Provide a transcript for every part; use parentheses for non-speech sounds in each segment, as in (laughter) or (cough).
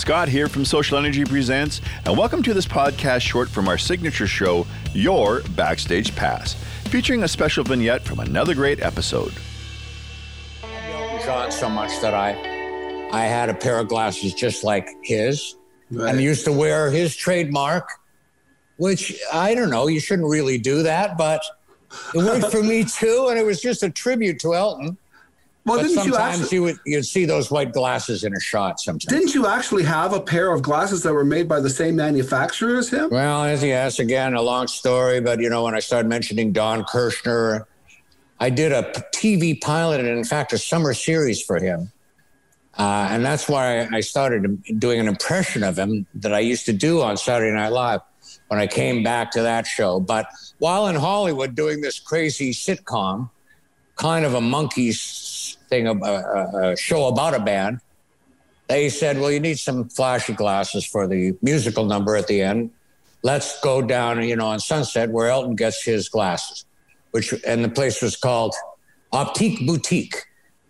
Scott here from SocialNRG Presents, and welcome to this podcast short from our signature show, Your Backstage Pass, featuring a special vignette from another great episode. John so much that I I had a pair of glasses just like his Right. and used to wear his trademark, which I don't know, you shouldn't really do that, but it worked for me too, and it was just a tribute to Elton. Well, but didn't you sometimes actually? you would you'd see those white glasses in a shot sometimes. Didn't you actually have a pair of glasses that were made by the same manufacturer as him? Well, yes, yes, again, a long story, but you know, when I started mentioning Don Kirshner, I did a TV pilot and, in fact, a summer series for him. Uh, and that's why I started doing an impression of him that I used to do on Saturday Night Live when I came back to that show. But while in Hollywood doing this crazy sitcom, kind of a Monkees thing, a, a, a show about a band, they said, well, you need some flashy glasses for the musical number at the end. Let's go down, you know, on Sunset where Elton gets his glasses, which, and the place was called Optique Boutique,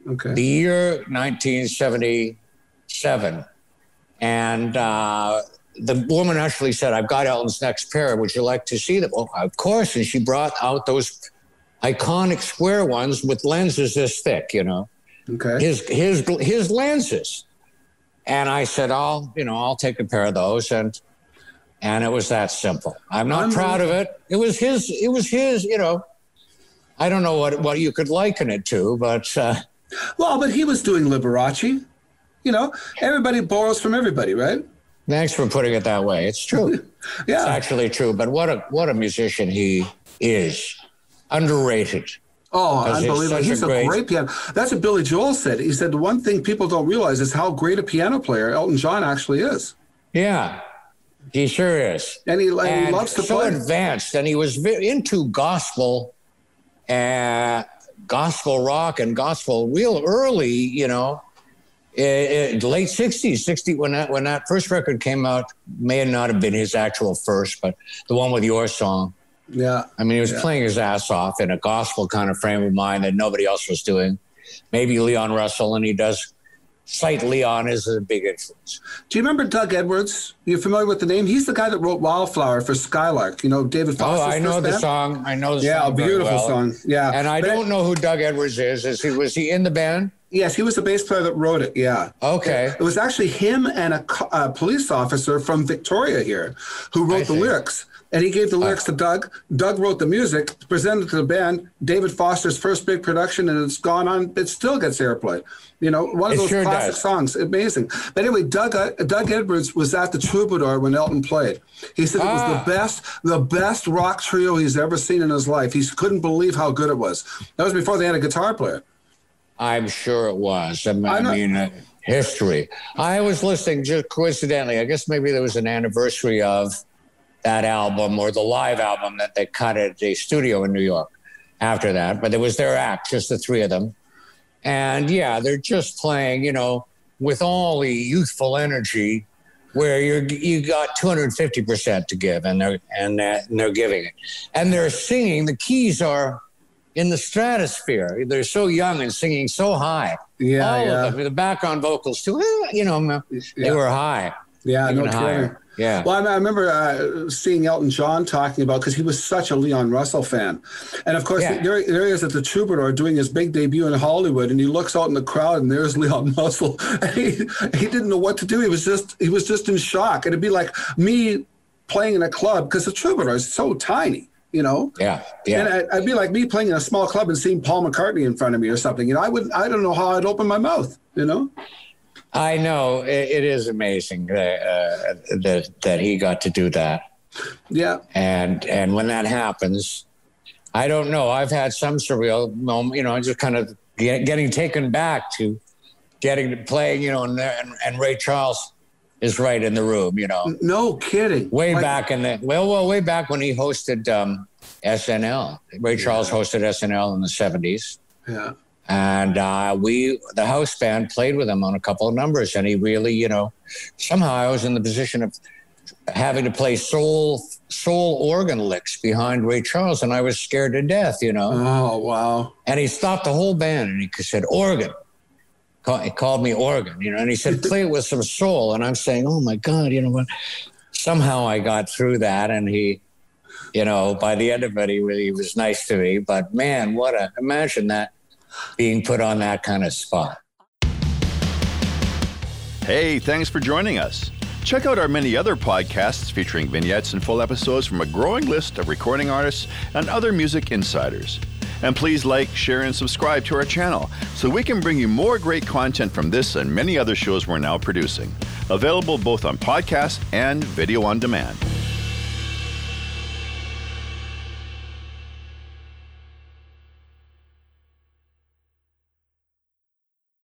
Okay. the year 1977. And uh, the woman actually said, I've got Elton's next pair. Would you like to see them? Oh, of course. And she brought out those iconic square ones with lenses this thick, you know? Okay. his his his lenses. And i said i'll you know i'll take a pair of those. And and it was that simple. I'm not I'm- proud of it. It was his it was his you know. I don't know what what you could liken it to but uh, Well, but he was doing Liberace. You know, everybody borrows from everybody, right? thanks for putting it that way. It's true. (laughs) Yeah. it's actually true. But what a what a musician he is underrated Oh, unbelievable. He's a great- great piano. That's what Billy Joel said. He said the one thing people don't realize is how great a piano player Elton John actually is. yeah he sure is And he, and he loves to so play. advanced, and he was into gospel, and gospel rock and gospel real early. You know, uh, uh, late '60s, '60 when that when that first record came out, may not have been his actual first, but the one with your song. Yeah. I mean, he was Yeah. playing his ass off in a gospel kind of frame of mind that nobody else was doing. Maybe Leon Russell, and he does cite Leon as a big influence. Do you remember Doug Edwards? You're familiar with the name? He's the guy that wrote Wildflower for Skylark. You know, David Oh, I know the band? song. I know the Yeah, a song. very beautiful well. song. Yeah. And I But don't know who Doug Edwards is. Is he was he in the band? Yes, he was the bass player that wrote it. Yeah. Okay. It was actually him and a, a police officer from Victoria here who wrote the see. lyrics. And he gave the lyrics to Doug. Doug wrote the music, presented to the band. David Foster's first big production, and it's gone on. It still gets airplay. You know, one of It those sure classic does. songs. Amazing. But anyway, Doug uh, Doug Edwards was at the Troubadour when Elton played. He said it was Ah. the best, the best rock trio he's ever seen in his life. He couldn't believe how good it was. That was before they had a guitar player. I'm sure it was. I mean, I I know- mean uh, history. I was listening just coincidentally. I guess maybe there was an anniversary of that album or the live album that they cut at the studio in New York after that. But it was their act, just the three of them. And yeah, they're just playing, you know, with all the youthful energy where you're you got 250% to give and they're and they're, and they're giving it. And they're singing, the keys are in the stratosphere. They're so young and singing so high. Yeah, all yeah. of them. The background vocals too. eh, You know, they Yeah. were high. Yeah, even no higher. kidding. Yeah. Well, I, I remember uh, seeing Elton John talking about because he was such a Leon Russell fan, and of course Yeah. there, there he is at the Troubadour doing his big debut in Hollywood, and he looks out in the crowd, and there's (laughs) Leon Russell, and he he didn't know what to do. He was just he was just in shock. It'd be like me playing in a club because the Troubadour is so tiny, you know. yeah. Yeah. And I, I'd be like me playing in a small club and seeing Paul McCartney in front of me or something. You know, I would I don't know how I'd open my mouth. You know. I know it, it is amazing that, uh, that that he got to do that. Yeah. and and when that happens i don't know i've had some surreal moment you know just kind of get, getting taken back to getting to playing you know and, and, and ray charles is right in the room you know No kidding. way Like- back in the well well way back when he hosted um, snl ray charles hosted snl in the 70s Yeah. And uh, we the house band played with him on a couple of numbers and he really you know somehow i was in the position of having to play soul soul organ licks behind ray charles and i was scared to death you know Oh wow. and he stopped the whole band and he said organ He called me organ, you know, and he said, (laughs) play it with some soul. And I'm saying, oh my God, you know what? Somehow I got through that. And he, you know, by the end of it, he really was nice to me. But man, what a, imagine that being put on that kind of spot. Hey, thanks for joining us. Check out our many other podcasts featuring vignettes and full episodes from a growing list of recording artists and other music insiders. And please like, share, and subscribe to our channel so we can bring you more great content from this and many other shows we're now producing. Available both on podcast and video on demand.